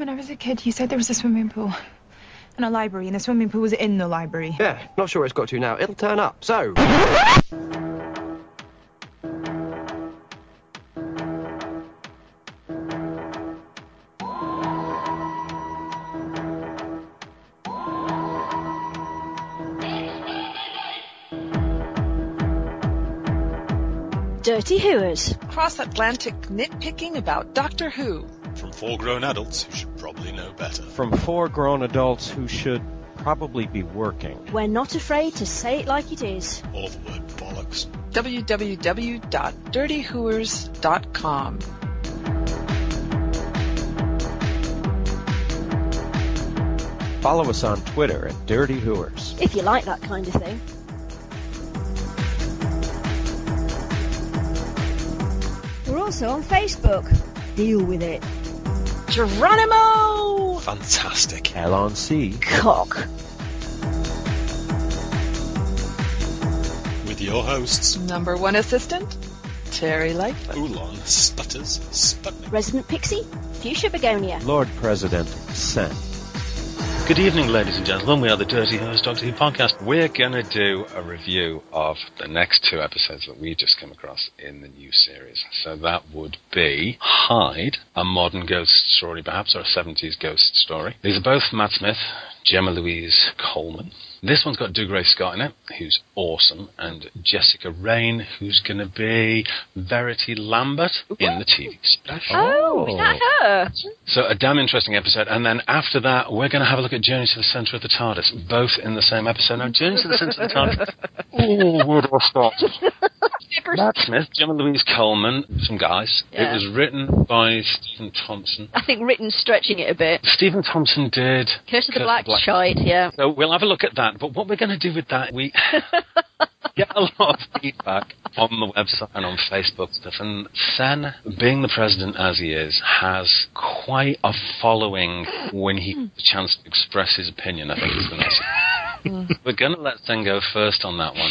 When I was a kid, you said there was a swimming pool and a library, and the swimming pool was in the library. Yeah, not sure where it's got to now. It'll turn up. So. Dirty Hooers. Cross Atlantic nitpicking about Doctor Who. From four grown adults who should probably know better. From four grown adults who should probably be working. We're not afraid to say it like it is. Or the word bollocks. www.dirtyhooers.com. Follow us on Twitter at Dirty Hooers. If you like that kind of thing. We're also on Facebook. Deal with it. Geronimo! Fantastic. L on C. Cock. With your hosts, Number one assistant, Terry Lightfoot. Oolon Stutters Sputnik. Resident Pixie. Fuchsia Begonia. Lord President Sen. Good evening, ladies and gentlemen. We are the Dirty Hose Doctor Who podcast. We're going to do a review of the next two episodes that we just come across in the new series. So that would be Hide, a modern ghost story, perhaps, or a 70s ghost story. These are both Matt Smith, Jenna Louise Coleman. This one's got Dougray Scott in it, who's awesome, and Jessica Raine, who's going to be Verity Lambert in the TV special. Oh, is that oh. her? So a damn interesting episode, and then after that, we're going to have a look at Journey to the Centre of the TARDIS, both in the same episode. Now, Journey to the Centre of the TARDIS. oh, where do I start? Matt Smith, Jenna Louise Coleman, some guys. Yeah. It was written by Stephen Thompson. I think written stretching it a bit. Stephen Thompson did Curse of the Black, Shite, yeah. So we'll have a look at that. But what we're going to do with that, we get a lot of feedback on the website and on Facebook stuff. And Sen, being the president as he is, has quite a following when he gets a chance to express his opinion. I think is the message. We're going to let Sen go first on that one.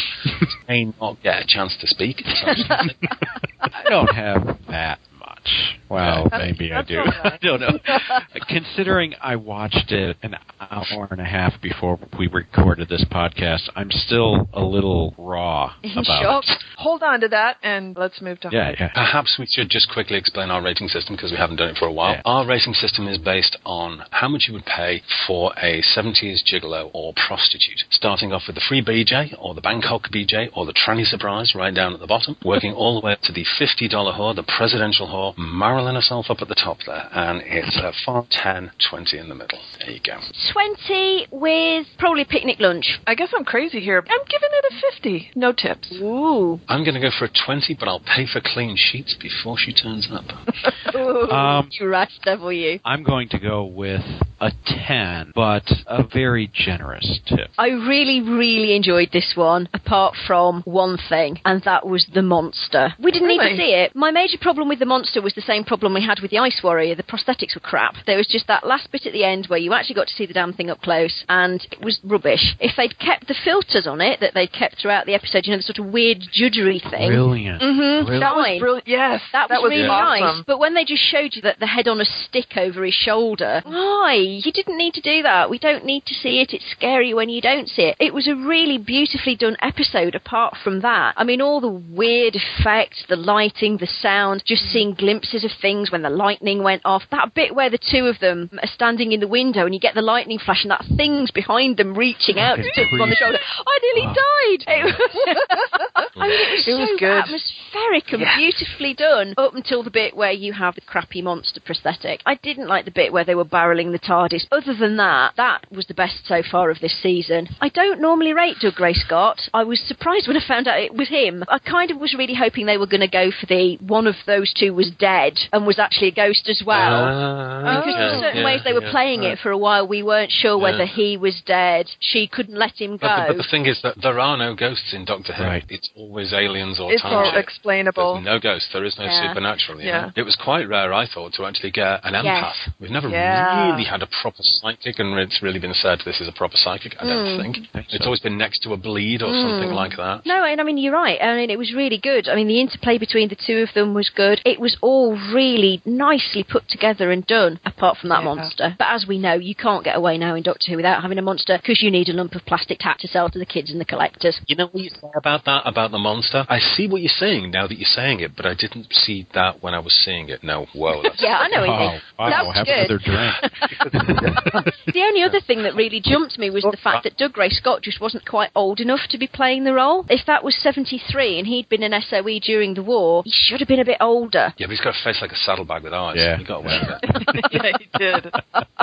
May not get a chance to speak. I don't have that much. Well, maybe I do. all right. I don't know. Considering I watched it an hour and a half before we recorded this podcast, I'm still a little raw about shock. it. Hold on to that and let's move to Yeah, yeah. Perhaps we should just quickly explain our rating system because we haven't done it for a while. Yeah. Our rating system is based on how much you would pay for a 70s gigolo or prostitute. Starting off with the free BJ or the Bangkok BJ or the tranny surprise right down at the bottom, working all the way up to the $50 whore, the presidential whore, Marilyn herself up at the top there. And it's a 5, 10, 20 in the middle. There you go. 20 with probably picnic lunch. I guess I'm crazy here. I'm giving it a 50. No tips. Ooh. I'm going to go for a 20, but I'll pay for clean sheets before she turns up. Um, you rat devil, you. I'm going to go with a 10, but a very generous tip. I really, really enjoyed this one, apart from one thing, and that was the monster. We didn't need Really? to see it. My major problem with the monster was the same problem we had with the Ice Warrior. The prosthetics were crap. There was just that last bit at the end where you actually got to see the damn thing up close, and it was rubbish. If they'd kept the filters on it that they'd kept throughout the episode, you know, the sort of weird judgery thing. Brilliant. Mm-hmm. Really? That was brilliant. Yes, That was, really awesome. nice. But when they just showed you that the head on a stick over his shoulder, why? You didn't need to do that. We don't need to see it. It's scary when you don't see it. It was a really beautifully done episode apart from that. I mean, all the weird effects, the lighting, the sound, just seeing glimpses of things when the lightning went off. That bit where the two of them are standing in the window and you get the lightning flash and that thing's behind them reaching out to them on the shoulder. I nearly Oh. died. It was, I mean, it was, It was so good. atmospheric and beautifully done up until the bit where you have the crappy monster prosthetic. I didn't like the bit where they were barreling the TARDIS. Other than that, that was the best so far of this season. I don't normally rate Dougray Scott. I was surprised when I found out it was him. I kind of was really hoping they were going to go for the one of those two was dead and was actually a ghost as well. Ah, because okay, in certain yeah, ways they were yeah, playing right. it for a while. We weren't sure whether Yeah. he was dead. She couldn't let him go. But the, but the thing is that there are no ghosts in Doctor Who. Right. It's always aliens or It's time all explainable. There's no ghosts. There is no Yeah. supernatural. You Yeah. It was quite rare, I thought, to actually get an Yes. empath. We've never Yeah. really had a proper psychic, and it's really been said this is a proper psychic. I don't Mm. think. think It's so. always been next to a bleed or something like that. No, and I mean you're right. I mean it was really good. I mean the interplay between the two of them was good. It was all really nicely put together and done. Apart from that Yeah. monster, but as we know, you can't get away now in Doctor Who without having a monster because you need a lump of plastic tat to sell to the kids and the collectors. You know what you say about that, about the monster? I see what you're saying now that you're saying it, but I didn't see that when I was seeing it. No, whoa. That's Yeah, I know Oh, it is. wow, That was have good. another drink. The only other thing that really jumped me was the oh, fact that Dougray Scott just wasn't quite old enough to be playing the role. If that was 73 and he'd been an SOE during the war, he should have been a bit older. Yeah, but he's got a face like a saddlebag with eyes. Yeah. He got away with it. yeah, he did.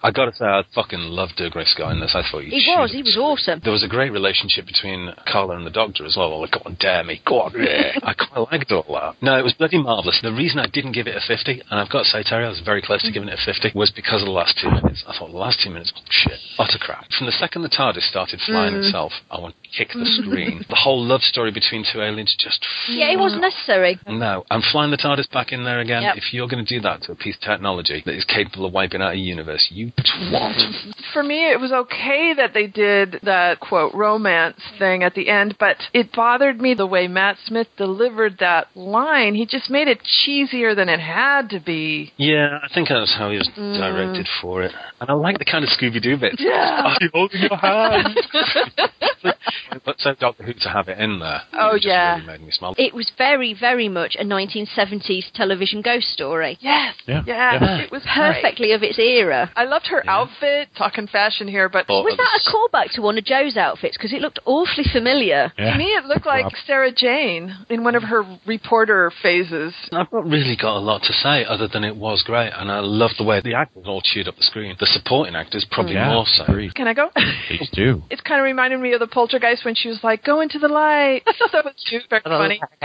I gotta say, I fucking loved Dougray Scott in this. I thought he, He was, he was awesome. There was a great relationship between Clara and the Doctor as well. Like, go on, dare me, go on, yeah. I quite liked it all that. No, it was bloody marvellous. The reason I didn't give it a 50, and I've got to say, Terry, I was very close to giving it a 50, was because of the last two minutes. I thought the last two minutes, shit, utter crap. From the second the TARDIS started flying Mm. itself, I want to kick the screen. the whole love story between two aliens just Yeah, it wasn't necessary. no, I'm flying the TARDIS back in there again. Yep. If you're going to do that to a piece of technology that is capable of wiping out a universe, you twat. For me, it was okay that they did that quote romance thing at the end, but it bothered me the way Matt Smith delivered that line. He just made it cheesier than it had to be. yeah, I think that's how he was mm. directed for it. And I like the kind of Scooby Doo bits. Yeah. Are you holding your hand? but so Doctor Who to have it in there. Oh, it just yeah. really made me smile. It was very, very much a 1970s television ghost story. Yes. Yeah. Yeah. Yeah. It was great. Perfectly of its era. I loved her outfit. Talking fashion here, but Was that a callback to one of Jo's outfits? Because it looked awfully familiar. Yeah. to me it looked like Sarah Jane in one of her reporter phases. I've not really got a lot to say other than it was great, and I love the way the actors all chewed up the screen. The supporting actors probably mm. Yeah, more so. Can I go? Please do. It's kind of reminded me of the poltergeist when she was like, "Go into the light." that was cute, very funny.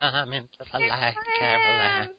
I'm into the light, Caroline.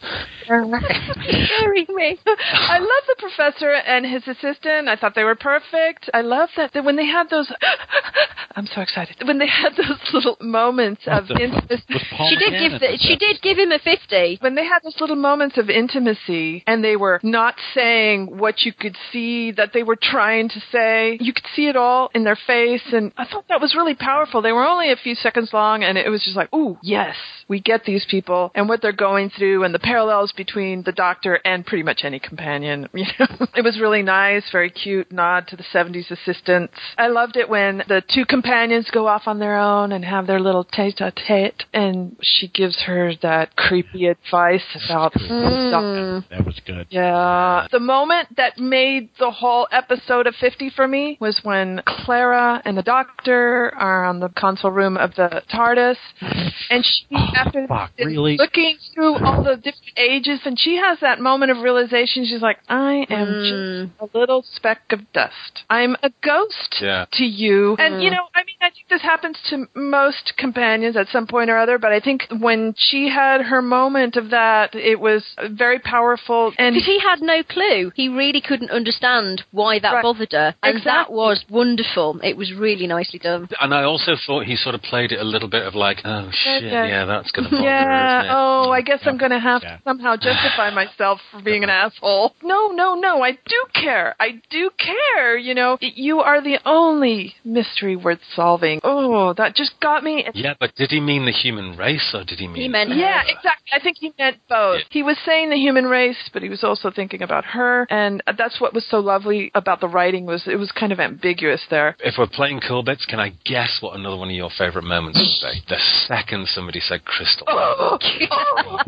Scaring me. I love the professor and his assistant. I thought they were perfect. I love that, that when they had those. I'm so excited when they had those little moments of intimacy. She did give at the, she did give him a 50. When they had those little moments of intimacy and they were not saying what you could see that they were trying to say, you could see it all in their face. And I thought that was really powerful. They were only a few seconds long and it was just like, ooh, yes, we get these people and what they're going through and the parallels between the doctor and pretty much any companion. You know, it was really nice, very cute nod to the 70s assistants. I loved it when the two companions go off on their own and have their little tete-a-tete and she gives her that creepy advice about the doctor. Mm. That was good. Yeah. The moment that made the whole episode of 50 for me was when Clara and the doctor are on the console room of the TARDIS. And she, Oh, after fuck, really? looking through all the different ages, and she has that moment of realization. She's like, I am Mm. just a little speck of dust. I'm a ghost Yeah. to you. And, Mm. you know, I mean, I think this happens to most companions at some point or other, but I think when she had her moment of that, it was very powerful. And Because he had no clue. He really couldn't understand why that Right. bothered her. And that was wonderful. It was really nicely done. And I also thought he sort of played it a little bit of like, oh shit, yeah. yeah, that's going to bother her, yeah. isn't it? Oh, I guess I'm going to have Yeah. somehow justify myself for being an asshole. No, no, no. I do care. I do care. You know, you are the only mystery worth solving. Oh, that just got me. Yeah, but did he mean the human race or did he mean? He meant Yeah, her. exactly. I think he meant both. Yeah. He was saying the human race, but he was also thinking about her, and that's what was so lovely about the writing was it was kind of ambiguous there. If we're playing cool bits, can I guess what another one of your favourite moments would be? The second somebody said crystal. Oh, Oh,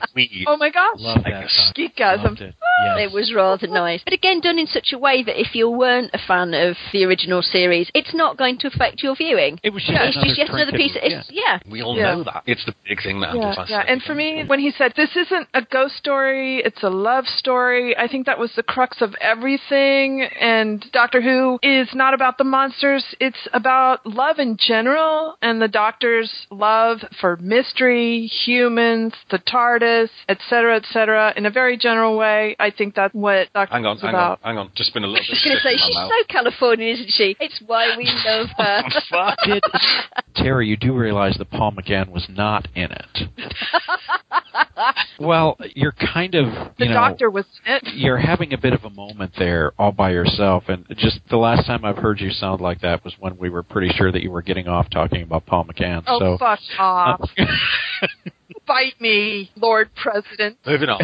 fuck. Weed. oh my gosh. Love Like that. a song. Geekgasm. Loved it. Yes. It was rather nice. But again, done in such a way that if you weren't a fan of the original series, it's not going to affect your viewing. It was just it's another just yet another piece. Of, it's, yeah. We all Yeah. know that. It's the big thing that Yeah, happens last yeah. And for me, when he said, this isn't a ghost story, it's a love story, I think that was the crux of everything. And Doctor Who is not about the monsters, it's about love in general and the Doctor's love for mystery, humans, the TARDIS, etc., etc., in a very general way. I I think that's what Doctor Hang on, Who's hang on, about. hang on. Just been a little I bit was going to say, she's mouth. so Californian, isn't she? It's why we love her. Fuck. Did, Terry, you do realize that Paul McGann was not in it. Well, you're kind of The know doctor was in it. you're having a bit of a moment there all by yourself and just the last time I've heard you sound like that was when we were pretty sure that you were getting off talking about Paul McGann. Oh, so fuck off. uh, Bite me, Lord President. Moving on.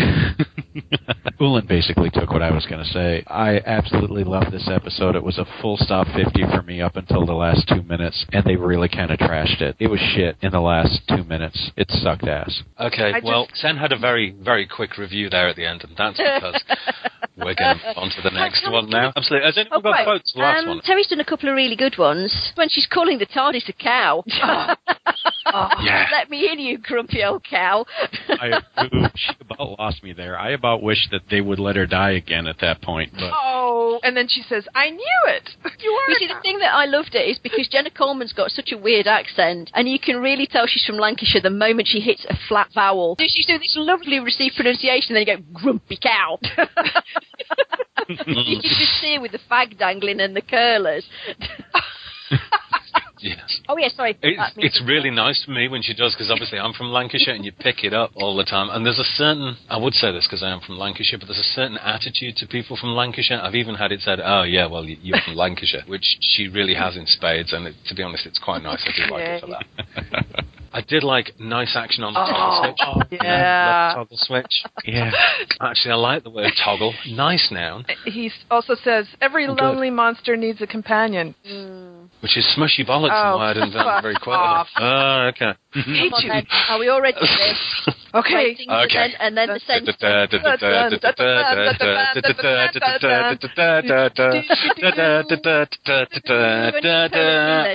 Oolon basically took what I was going to say. I absolutely loved this episode. It was a full stop 50 for me up until the last two minutes, and they really kind of trashed it. It was shit in the last two minutes. It sucked ass. Okay, I well, just- Sen had a very, very quick review there at the end, and that's because we're going on to the next one now. Absolutely. Has anyone Oh, got quotes for the last Um, one? Terry's done a couple of really good ones. When she's calling the TARDIS a cow. Yeah. Let me in, you grumpy old cow. I, she about lost me there. I about wish that they would let her die again at that point. But Oh, and then she says, I knew it. You are. You see, the thing that I loved it is because Jenna Coleman's got such a weird accent, and you can really tell she's from Lancashire the moment she hits a flat vowel. So she's doing this lovely received pronunciation, and then you go, grumpy cow. you can just see her with the fag dangling and the curlers. Yes. oh, yeah, sorry. It's, it's really nice for me when she does because obviously I'm from Lancashire and you pick it up all the time. And there's a certain, I would say this because I am from Lancashire, but there's a certain attitude to people from Lancashire. I've even had it said, oh yeah, well you- you're from Lancashire, which she really has in spades. And it, to be honest, it's quite nice. I do like it for that. I did like nice action on the toggle Oh, switch. yeah. love toggle switch. yeah, Actually, I like the word toggle. Nice noun, He also says, every Oh, good. lonely monster needs a companion. which is smushy bollocks Oh, and why I didn't invent very fuck quickly. Oh, okay. Come on, then. Are we all ready for this? Okay. Waiting for Okay. then- and then the sentence.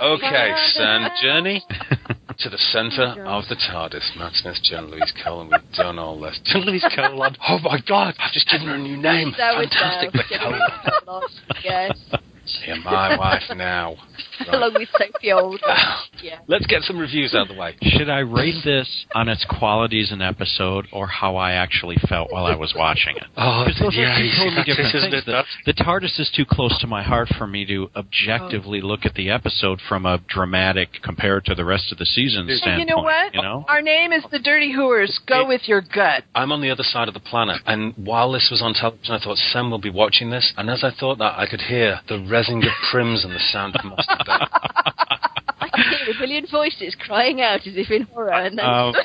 Okay, Sen Journey to the centre oh of the TARDIS. Matt Smith, John Louise Cole, and we've done all this. John Louise Cole. Oh my God, I've just given her a new name. So Fantastic, now. the Cole. the Cole You're my wife now. Right. Along with Sophie Old. Yeah. Let's get some reviews out of the way. should I rate this on its qualities in episode or how I actually felt while I was watching it? Oh, those yeah, are two totally different things. it? The, That's- the TARDIS is too close to my heart for me to objectively oh. look at the episode from a dramatic compared to the rest of the season And you standpoint. You know what? You know? Our name is the Dirty Hooers. Go It- with your gut. I'm on the other side of the planet, and while this was on television, I thought Sam will be watching this, and as I thought that, I could hear the rezzing of prims and the sound of mustard. Day. I can hear a million voices crying out as if in horror, and then. Oh.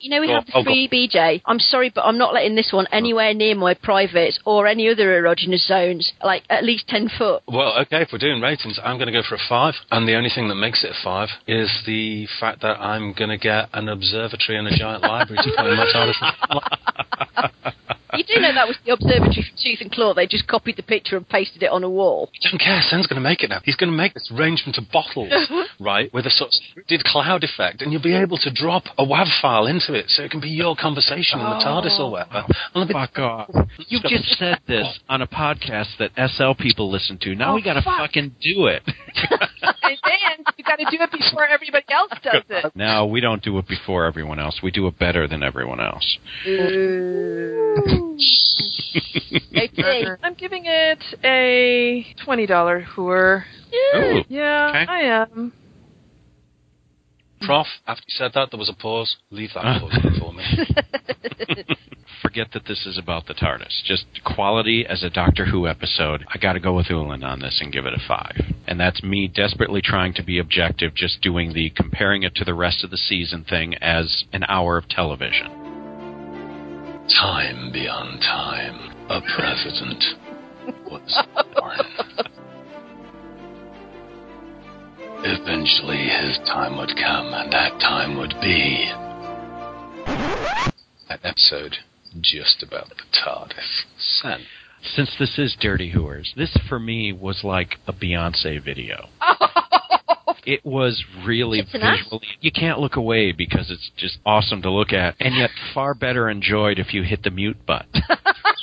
You know, we have on. the Oh, free BJ. I'm sorry, but I'm not letting this one anywhere near my privates or any other erogenous zones, like at least 10 foot. Well, okay, if we're doing ratings, I'm going to go for a five, and the only thing that makes it a five is the fact that I'm going to get an observatory and a giant library to put in my TARDIS. You do know that was the observatory from Tooth and Claw. They just copied the picture and pasted it on a wall. I don't care. Sam's going to make it now. He's going to make this arrangement of bottles, right, with a sort of did cloud effect, and you'll be able to drop a WAV file into it, so it can be your conversation in the TARDIS or oh. whatever. And I'll be- Fuck off. You just said this on a podcast that SL people listen to. Now Oh, we gotta fuck. fucking do it. and then you got to do it before everybody else does it. no, we don't do it before everyone else. We do it better than everyone else. Okay. I'm giving it a twenty dollar hooer. Ooh. Yeah, Okay. I am. Prof, after you said that, there was a pause. Leave that pause in for me. Forget that this is about the TARDIS. Just quality as a Doctor Who episode. I gotta go with Oolon on this and give it a five. And that's me desperately trying to be objective, just doing the comparing it to the rest of the season thing as an hour of television. Time beyond time, a president was born. Eventually, his time would come, and that time would be. An episode just about the TARDIS. Sen. Since this is Dirty Hooers, this for me was like a Beyonce video. It was really It's an ass. visually. You can't look away because it's just awesome to look at, and yet far better enjoyed if you hit the mute button.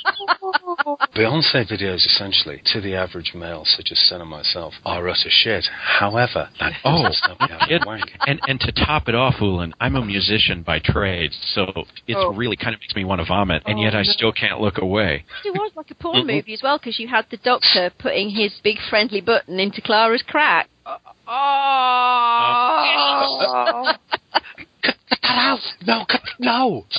Beyonce videos, essentially, to the average male, such as Sen and myself, are utter shit. However, that Oh, stop me it- wank. and and to top it off, Oolon, I'm a musician by trade, so it Oh. really kind of makes me want to vomit, and Oh, yet I no. still can't look away. It was like a porn movie as well because you had the doctor putting his big friendly button into Clara's crack. Oh. Cut that out! No, cut, no!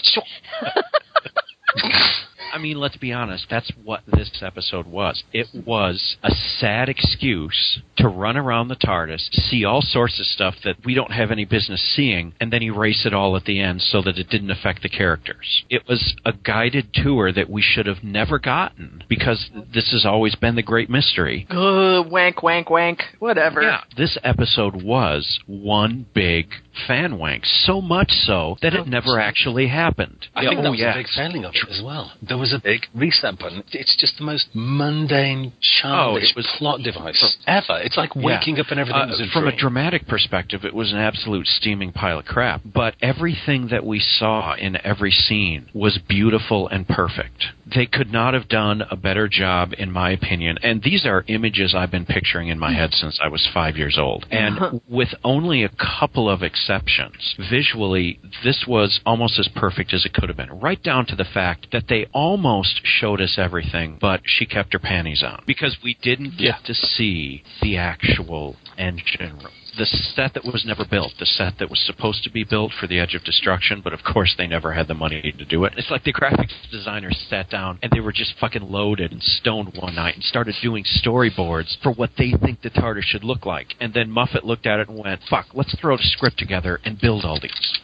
Stop. I mean, let's be honest. That's what this episode was. It was a sad excuse to run around the TARDIS, see all sorts of stuff that we don't have any business seeing, and then erase it all at the end so that it didn't affect the characters. It was a guided tour that we should have never gotten because this has always been the great mystery. Ugh, wank, wank, wank. Whatever. Yeah, this episode was one big fan wank, so much so that it oh, never actually happened. I Yeah, think oh, that was yeah. a big failing of it as well. There was a big reset button. It's just the most mundane, childish Oh, it was- plot device ever. It's like waking up and everything Uh, was a from a dramatic perspective, it was an absolute steaming pile of crap. But everything that we saw in every scene was beautiful and perfect. They could not have done a better job, in my opinion. And these are images I've been picturing in my head since I was five years old. And with only a couple of exceptions, visually, this was almost as perfect as it could have been. Right down to the fact that they almost showed us everything, but she kept her panties on. Because we didn't get to see the actual engine room. The set that was never built, the set that was supposed to be built for the Edge of Destruction, but of course they never had the money to do it. It's like the graphics designers sat down and they were just fucking loaded and stoned one night and started doing storyboards for what they think the TARDIS should look like. And then Moffat looked at it and went, fuck, let's throw a script together and build all these.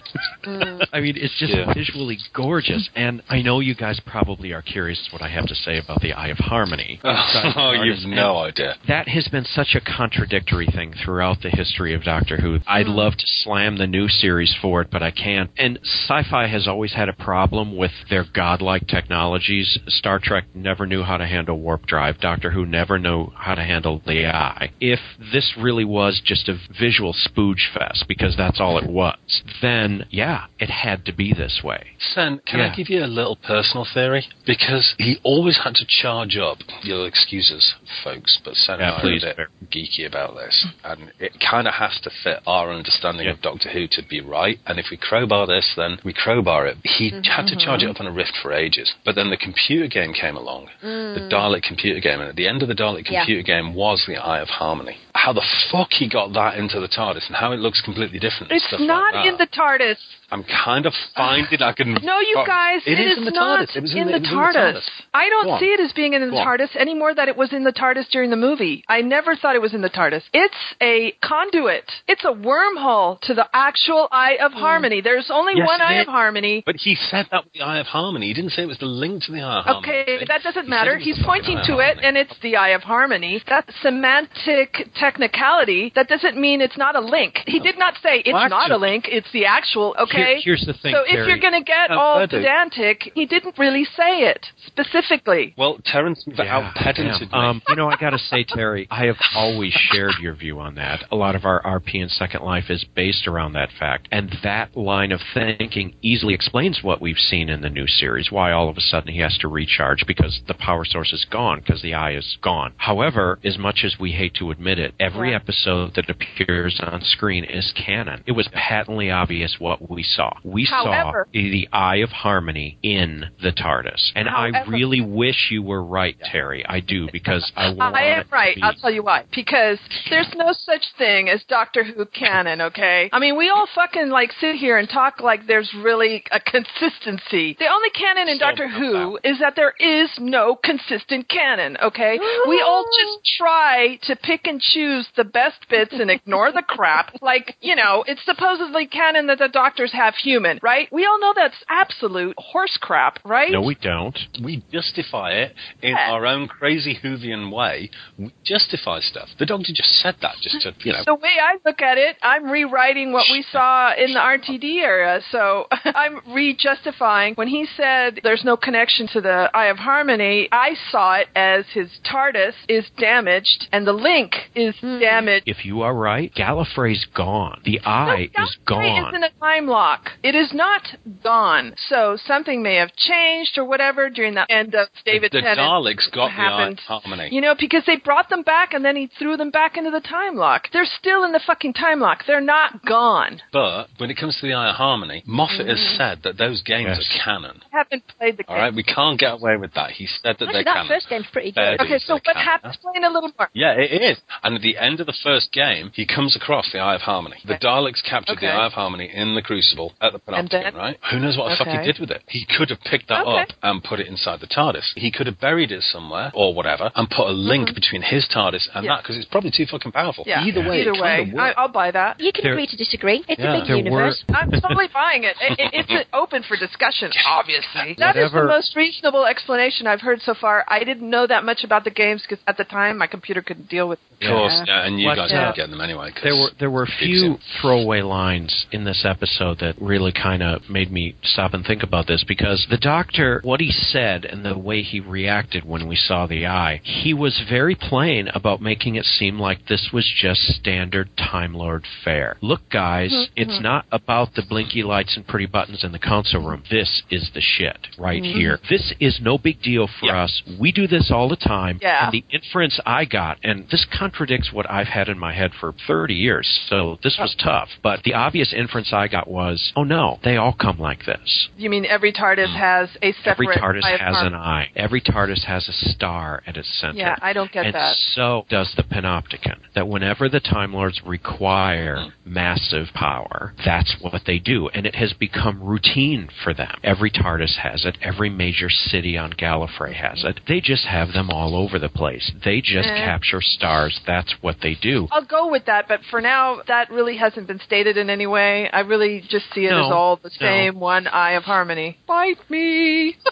Mm. I mean, it's just Yeah. visually gorgeous. And I know you guys probably are curious what I have to say about the Eye of Harmony. inside the Oh, you've no idea. That has been such a contradictory thing throughout the history of Doctor Who. I'd mm. love to slam the new series for it, but I can't. And sci fi has always had a problem with their godlike technologies. Star Trek never knew how to handle warp drive. Doctor Who never knew how to handle the eye. If this really was just a visual spooge fest, because that's all it was, then yeah, it had to be this way. Sen, can Yeah. I give you a little personal theory? Because he always had to charge up. You'll excuse us, folks, but Sen Yeah, and I please, are a Fair. bit geeky about this. And it kind of has to fit our understanding Yeah. of Doctor Who to be right. And if we crowbar this, then we crowbar it. He mm-hmm. had to charge it up on a rift for ages. But then the computer game came along, the mm. Dalek computer game. And at the end of the Dalek Yeah. computer game was the Eye of Harmony. How the fuck he got that into the TARDIS and how it looks completely different. It's stuff like not in the TARDIS. I'm kind of finding I can. No, you Oh, guys, it is, in the not TARDIS. It was in, the, the it was TARDIS. I don't see it as being in the. TARDIS any more that it was in the TARDIS during the movie. I never thought it was in the TARDIS. It's a conduit. It's a wormhole to the actual Eye of hmm. Harmony. There's only Yes, one it Eye of Harmony. But he said that was the Eye of Harmony. He didn't say it was the link to the Eye of Harmony. Okay, that doesn't He matter. it He's pointing to it, and it's the Eye of Harmony. That's semantic technicality. That doesn't mean it's not a link. He did not say it's Well, not a link. It's the actual. Okay. Here- here's the thing, So if Terry. you're going to get Uh, all pedantic, he didn't really say it specifically. Well, Terence out pedanted damn. Um, you know, I got to say, Terry, I have always shared your view on that. A lot of our RP and Second Life is based around that fact, and that line of thinking easily explains what we've seen in the new series. Why all of a sudden he has to recharge because the power source is gone because the eye is gone. However, as much as we hate to admit it, every Yeah. episode that appears on screen is canon. It was patently obvious what we saw. We However- saw the Eye of Harmony in the TARDIS, and I really wish you were right, Terry. I do because I want I am right. I'll tell you why. Because there's no such thing as Doctor Who canon, okay? I mean, we all fucking like sit here and talk like there's really a consistency. The only canon in So Doctor Who is that there is no consistent canon, okay? We all just try to pick and choose the best bits and ignore the crap. Like, you know, it's supposedly canon that the doctors have human, right? We all know that's absolute horse crap, right? No, we don't. we justify it in Yeah. our own crazy Whovian way. We justify stuff. The doctor just said that just to, you know. the way I look at it, I'm rewriting what we saw in the RTD era. So I'm re-justifying. When he said there's no connection to the Eye of Harmony, I saw it as his TARDIS is damaged and the link is hmm. damaged. If you are right, Gallifrey's gone. The eye No, is gone. isn't a time lock. It is not gone. So something may have changed or whatever during the end of David the Tennant. Daleks got happened. the Harmony. You know, because they brought them back and then he threw them back into the time lock. They're still in the fucking time lock. They're not gone. But when it comes to the Eye of Harmony, Moffat has Mm-hmm. said that those games Yes. are canon. I haven't played the game. All right, we can't get away with that. He said that Actually, they're that canon. first game's pretty good. Okay, so they're what canon. happened? Explain a little more. Yeah, it is. And at the end of the first game, he comes across the Eye of Harmony. The Daleks captured Okay. the Eye of Harmony in the Crucible at the And Panopticon, then- right? Who knows what the fuck he did with it? He could have picked that Okay. up and put it inside the TARDIS. He could have buried it somewhere or whatever and put a link between his TARDIS and Mm-hmm. Yeah. that because it's probably too fucking powerful. Yeah. Either way, Either way, I, I'll buy that. You can There- agree to disagree. It's Yeah. a big There universe. I'm totally buying it. it, it it's open for discussion, obviously. That is the most reasonable explanation I've heard so far. I didn't know that much about the games because at the time my computer couldn't deal with. Of course, Yeah. yeah, and you What, guys uh, don't get them anyway. 'cause There were there were a few throwaway lines in this episode that really kind of made me stop and think about this because the doctor, what he said and the way he reacted when we saw the eye, he was very plain about making it seem like this was just standard Time Lord fare. Look, guys, Mm-hmm. it's not about the blinky lights and pretty buttons in the console room. This is the shit right Mm-hmm. here. This is no big deal for Yeah. us. We do this all the time. Yeah. And the inference I got, and this contradicts what I've had in my head for 30 years, so this was tough. But the obvious inference I got was, oh no, they all come like this. You mean every TARDIS has a separate? Every TARDIS has an eye. Every TARDIS has a star at its center. Yeah, I don't get and that. so does the Panopticon. That whenever the Time Lords require massive power, that's what they do. And it has become routine for them. Every TARDIS has it. Every major city on Gallifrey has it. They just have them all over the place. They just Eh. capture stars. That's what they do. I'll go with that, but for now, that really hasn't been stated in any way. I really just see it No, as all the no. same one eye of harmony. Bite me.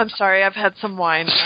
I'm sorry, I've had some wine.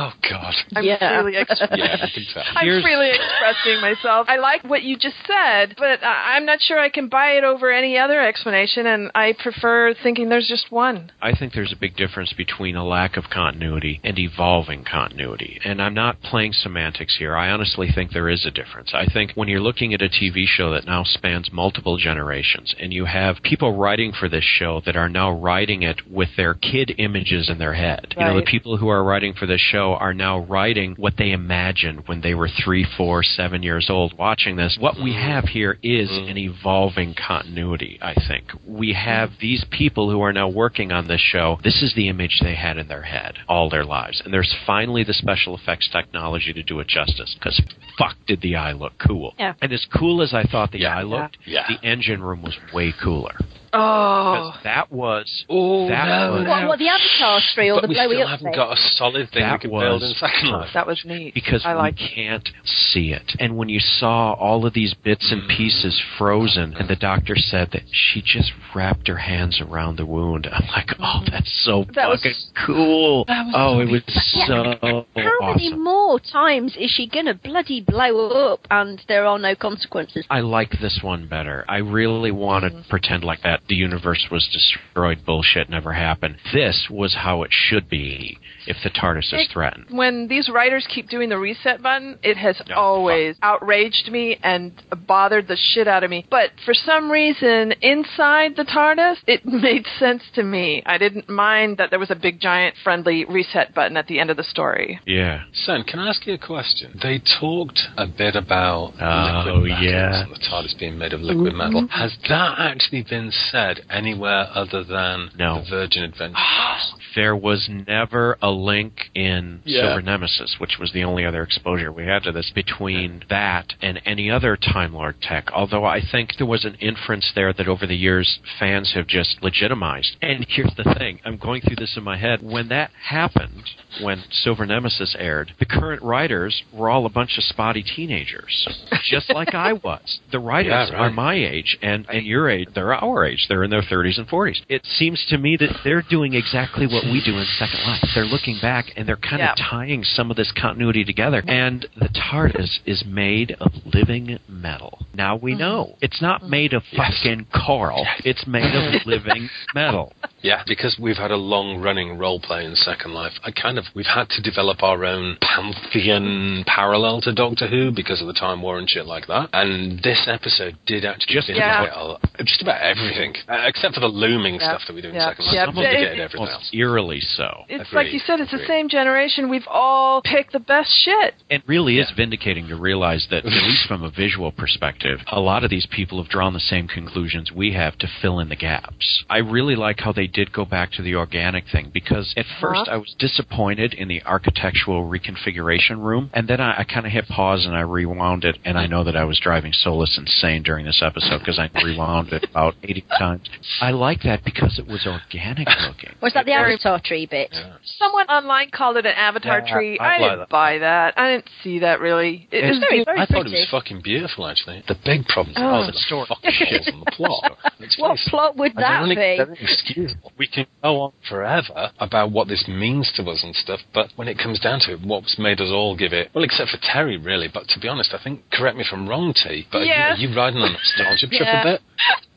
Oh God. I'm Yeah. freely expressing. Yeah, I can tell. I'm Here's- freely expressing myself. I like what you just said, but I- I'm not sure I can buy it over any other explanation, and I prefer thinking there's just one. I think there's a big difference between a lack of continuity and evolving continuity. And I'm not playing semantics here. I honestly think there is a difference. I think when you're looking at a TV show that now spans multiple generations and you have people writing for this show that are now writing it with their kid images in their head. You know, the people who are writing for this show are now writing what they imagined when they were three, four, seven years old watching this. What we mm-hmm. have here is mm-hmm. an evolving continuity, I think. We have mm-hmm. these people who are now working on this show. This is the image they had in their head all their lives. And there's finally the special effects technology to do it justice. Because fuck, did the eye look cool. Yeah. And as cool as I thought the Yeah. eye looked, Yeah. the engine room was way cooler. Oh, that was. Oh, that no, was, no. What, what the Avatar three or but the we blowy still up haven't thing? got a solid thing we That can build in Second Life. that was neat. because I like. we can't see it. And when you saw all of these bits and pieces frozen, and the doctor said that she just wrapped her hands around the wound, I'm like, oh, that's so That was- fucking cool. that was oh, it was Yeah. so How many more times is she gonna bloody blow up and there are no consequences? I like this one better. I really want to Mm-hmm. pretend like that the universe was destroyed bullshit never happened. This was how it should be if the TARDIS is threatened. when these writers keep doing the reset button, it has Yeah, always outraged me and bothered the shit out of me. But for some reason, inside the TARDIS, it made sense to me. I didn't mind that there was a big, giant, friendly reset button at the end of the story. Yeah. Sen, can I ask you a question? They talked a bit about Oh, liquid metals yeah. and the TARDIS being made of liquid metal. Mm-hmm. Has that actually been said anywhere other than No. the Virgin Adventure? There was never a link in Yeah. Silver Nemesis, which was the only other exposure we had to this, between that and any other Time Lord tech. Although I think there was an inference there that over the years fans have just legitimized. And here's the thing I'm going through this in my head. When that happened, when Silver Nemesis aired, the current writers were all a bunch of spotty teenagers, just like I was. The writers Yeah, right. are my age, and, and your age, they're our age. They're in their 30s and 40s. It seems to me that they're doing exactly what we do in Second Life. They're looking back and they're kind Yeah. of tying some of this continuity together. And the TARDIS is made of living metal. Now we mm-hmm. know it's not made of fucking coral. It's made of living metal. Yeah, because we've had a long running role play in Second Life. I kind of we've had to develop our own pantheon parallel to Doctor Who because of the Time War and shit like that. And this episode did actually Just vindicate a- just about everything, uh, except for the looming Yeah. stuff that we do in Yeah. Second Life. Yeah, Some but vindicated it- else. Eerily so. It's Agreed, like you said, it's the same generation. We've all picked the best shit. It really is vindicating to realize that, at least from a visual perspective, a lot of these people have drawn the same conclusions we have to fill in the gaps. I really like how they did go back to the organic thing because at uh-huh. first I was disappointed in the architectural reconfiguration room, and then I, I kind of hit pause and I rewound it, and I know that I was driving Solus insane during this episode because I rewound it about 80 times. I like that because it was organic looking. Was that the Very- Avatar tree bit? Someone online called it an avatar Yeah, tree. I I, like didn't that. buy that. I didn't see that really. It It's was very, beautiful. very I thought it was fucking beautiful, actually. The big problem is Oh. oh, the fucking shit on the plot. Let's What plot would that be? they're inexcusable. We can go on forever about what this means to us and stuff, but when it comes down to it, what's made us all give it, well, except for Terry, really, but to be honest, I think, correct me if I'm wrong, T, but Yeah. are, you, are you riding on a nostalgia trip Yeah. a bit?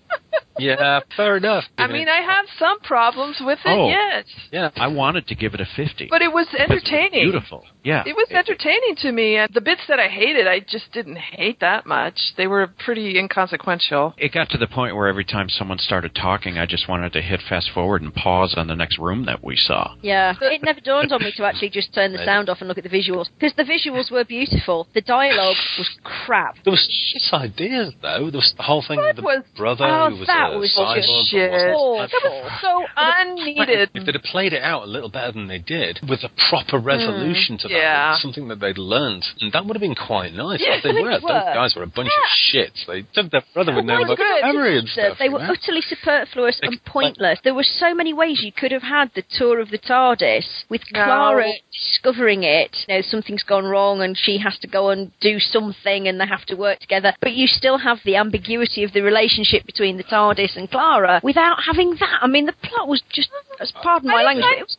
yeah, fair enough. I mean, I have some problems with it, Oh. yes. yeah. I wanted to give it a 50. But it was because it was entertaining. beautiful. Yeah. It was entertaining to me, and the bits that I hated, I just didn't hate that much. They were pretty inconsequential. It got to the point where every time someone started talking, I just wanted to hit fast forward and pause on the next room that we saw. Yeah, it never dawned on me to actually just turn the sound off and look at the visuals because the visuals were beautiful. The dialogue was crap. There was shit ideas, though. There was the whole thing That with the was- brother oh, who was that a was cyborg. just shit. wasn't. That was so unneeded. If they'd have played it out a little better than they did, with a proper mm. resolution to that, yeah. something that they'd learned, and that would have been quite nice. Yeah, but they they were. were. Those guys were a bunch of shits. They took their brother with no Well, good. vocabulary and stuff. They were know? utterly superfluous They- and pointless. There were so many ways you could have had the tour of the TARDIS with No. Clara discovering it. You know, something's gone wrong and she has to go and do something and they have to work together. But you still have the ambiguity of the relationship between the TARDIS and Clara without having that. I mean, the plot was just, as pardon my I- language, it was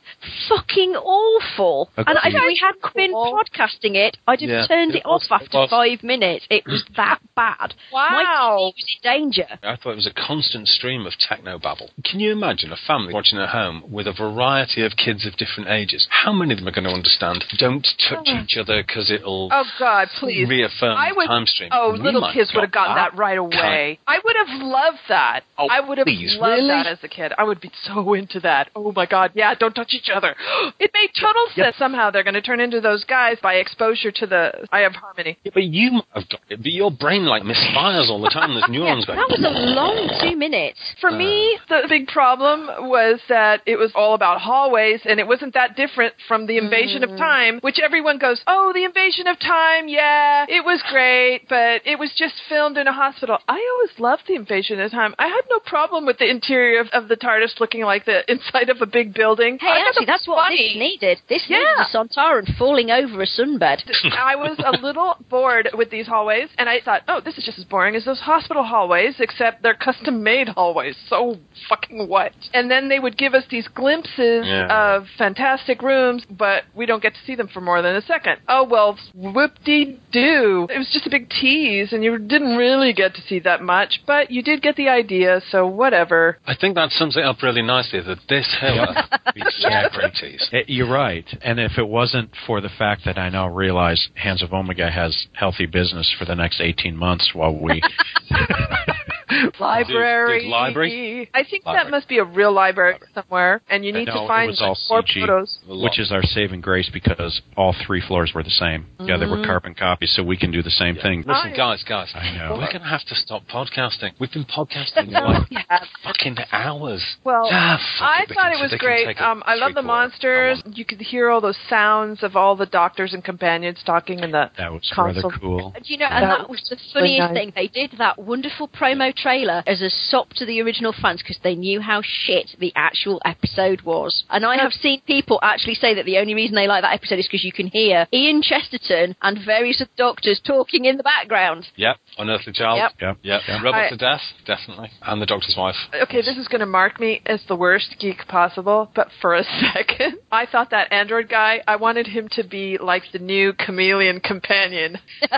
fucking awful. And if we hadn't been podcasting it, I'd have Yeah, turned it it off was- after was. five minutes. It was that bad. Wow. My Wow. TV was in danger. I thought it was a constant stream of techno babble. Can you imagine a family watching at home with a variety of kids of different ages? How many of them are going to understand? Don't touch oh. each other because it'll Oh God, please. reaffirm I the would. time stream. Oh, We little kids would have gotten got that right away. I would have loved that. Oh, I would have please, loved really? that as a kid. I would be so into that. Oh my God, yeah, don't touch each other. It made total sense. Somehow they're going to turn into those guys by exposure to the Eye of Harmony. Yeah, but you might have got it, but your brain like misfires all the time. There's neurons going. That was a long two minutes. Uh. For me, the big problem was that it was all about hallways, and it wasn't that different from the Invasion of mm. Time, which everyone goes, "Oh, the Invasion of Time, yeah, it was great, but it was just filmed in a hospital." I always loved the Invasion of Time. I had no problem with the interior of, of the TARDIS looking like the inside of a big building. Hey, I actually, it was that's what funny. this needed. This Yeah. needed a Sontaran falling over a sunbed. I was a little bored with these hallways, and I thought, oh, this is just as boring as those hospital hallways, except they're custom made hallways. So fucking what? And then they would give us these glimpses Yeah. of fantastic rooms, but we don't get to see them for more than a second. Oh, well, whoop de doo. It was just a big tease, and you didn't really get to see that much, but you did get the idea, so whatever. I think that sums it up really nicely. That this hill be celebrities. Eh, You're right. And if it wasn't for the fact that I now realize Hands of Omega has healthy business for the next 18 months while we. Library. Did- did library? I think that must be a real library somewhere, and you need No, to find was all more CG. photos. which is our saving grace because all three floors were the same. Yeah, they were carbon copies, so we can do the same thing. Listen, I- guys, guys, I know. we're going to have to stop podcasting. We've been podcasting for like Yeah. fucking hours. Well, Ah, fuck I it, thought it was great. Um, I love the three-quarter monsters. You could hear all those sounds of all the doctors and companions talking in the. That was Console. rather cool. Do you know, and That that was the funniest nice. thing. They did that wonderful promo trailer as a sop to the original fans because they knew how shit the actual episode was. And I have seen people actually say that the only reason they like that episode is because you can hear Ian Chesterton and various of doctors talking in the background. Yep, Unearthly Child. Yep. Yep. Yep. Yep. Robot I- to Death, definitely. And the Doctor's Wife. Okay, this is going to mark me as the worst geek possible, but for a second, I thought that android guy, I wanted him to be like the new Kamelion companion.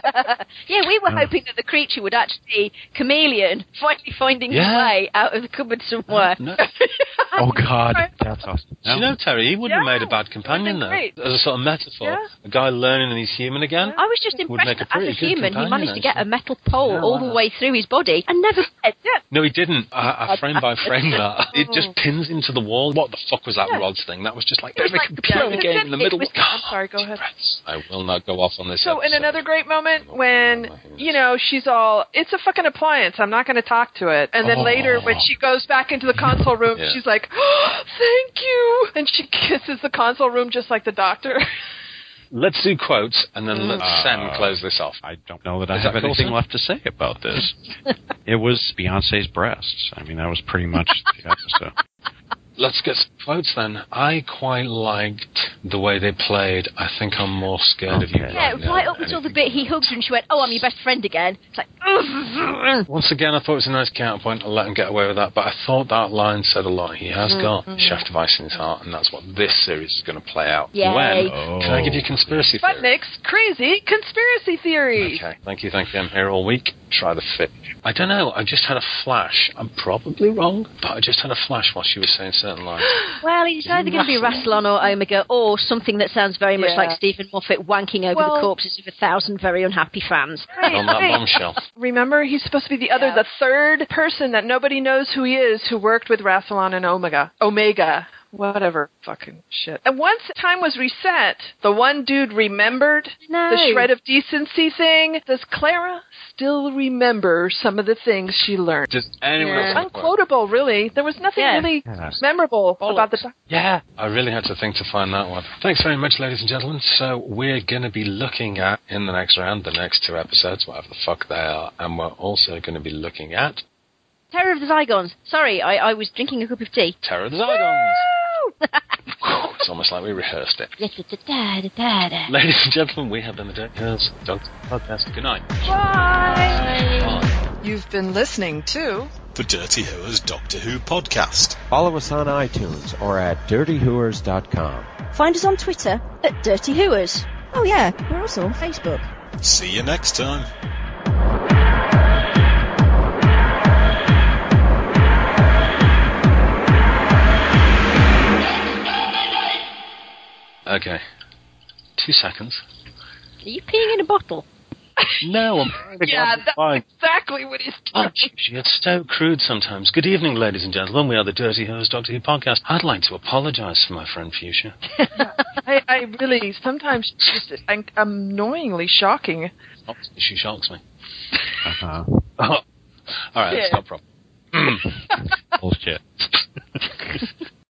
yeah, we were Oh. hoping that the creature would actually be Kamelion, finally finding Yeah. his way out of the cupboard somewhere. No. Oh God, that's awesome. Do you know, Terry, he wouldn't have made a bad companion been there. great. As a sort of metaphor, Yeah. a guy learning and he's human again. I was just impressed make a that as a human, he managed to get a metal pole Yeah, all wow. the way through his body and never said, yeah, No, he didn't. I, I frame by frame that. It just pins into the wall. What the fuck was that Yeah. Rod's thing? That was just like It was every like- computer yeah, game in the it middle. was- I'm sorry, go ah, ahead. I will not go off on this. So, in another great moment when, you know, she's all, it's a fucking appliance. I'm not going to talk to it. And then Oh. later, when she goes back into the console room, Yeah. she's like, oh, thank you. And she kisses the console room just like the doctor. Let's do quotes and then let Uh, Sam close this off. I don't know that I Is have that anything sir? left to say about this. it was Beyonce's breasts. I mean, that was pretty much the episode. Let's get some quotes then. I quite liked the way they played. I think I'm more scared of you Okay. yeah, right right up until the bit he hugged her and she went, oh, I'm your best friend again. It's like, Once again, I thought it was a nice counterpoint. I'll let him get away with that. But I thought that line said a lot. He has mm, got mm. shaft of ice in his heart, and that's what this series is going to play out. Yay. When? Oh. Can I give you a conspiracy theory? Sputnik's crazy conspiracy theory. Okay, thank you, thank you. I'm here all week. Try the fit. I don't know. I just had a flash. I'm probably wrong, but I just had a flash while she was saying certain lines. well, he's either going to be Rassilon or Omega or something that sounds very much Yeah. like Steven Moffat wanking over Well- the corpses of a thousand very unhappy fans. on that Hey. bombshell. Remember, he's supposed to be the other, Yeah. the third person that nobody knows who he is who worked with Rassilon and Omega. Omega. Whatever. Fucking shit. And once time was reset, the one dude remembered No. the shred of decency thing. Does Clara still remember some of the things she learned? Does anyone Yeah. else? Unquotable, really. There was nothing Yeah. really Yes. memorable about the. Yeah, I really had to think to find that one. Thanks very much, ladies and gentlemen. So we're going to be looking at in the next round, the next two episodes, whatever the fuck they are, and we're also going to be looking at Terror of the Zygons. Sorry, I, I was drinking a cup of tea. Terror of the Zygons. Ah! Whew, it's almost like we rehearsed it. Ladies and gentlemen, we have been the Dirty Girls Doctor Podcast. Good night. Bye. You've been listening to. The Dirty Who's Doctor Who podcast. Follow us on iTunes or at dirtyhooers.com. Find us on Twitter at Dirty Hooers. Oh yeah, we're also on Facebook. See you next time. Okay. Two seconds. Are you peeing in a bottle? No, I'm trying to Yeah, that's mic. exactly what he's Oh, doing. she gets so crude sometimes. Good evening, ladies and gentlemen. We are the Dirty Hose Doctor Who podcast. I'd like to apologise for my friend Fuschia. I, I really sometimes it's just an- annoyingly shocking. Oh, she shocks me. Uh-huh. Oh. All right, Yeah. that's not a problem. Bullshit.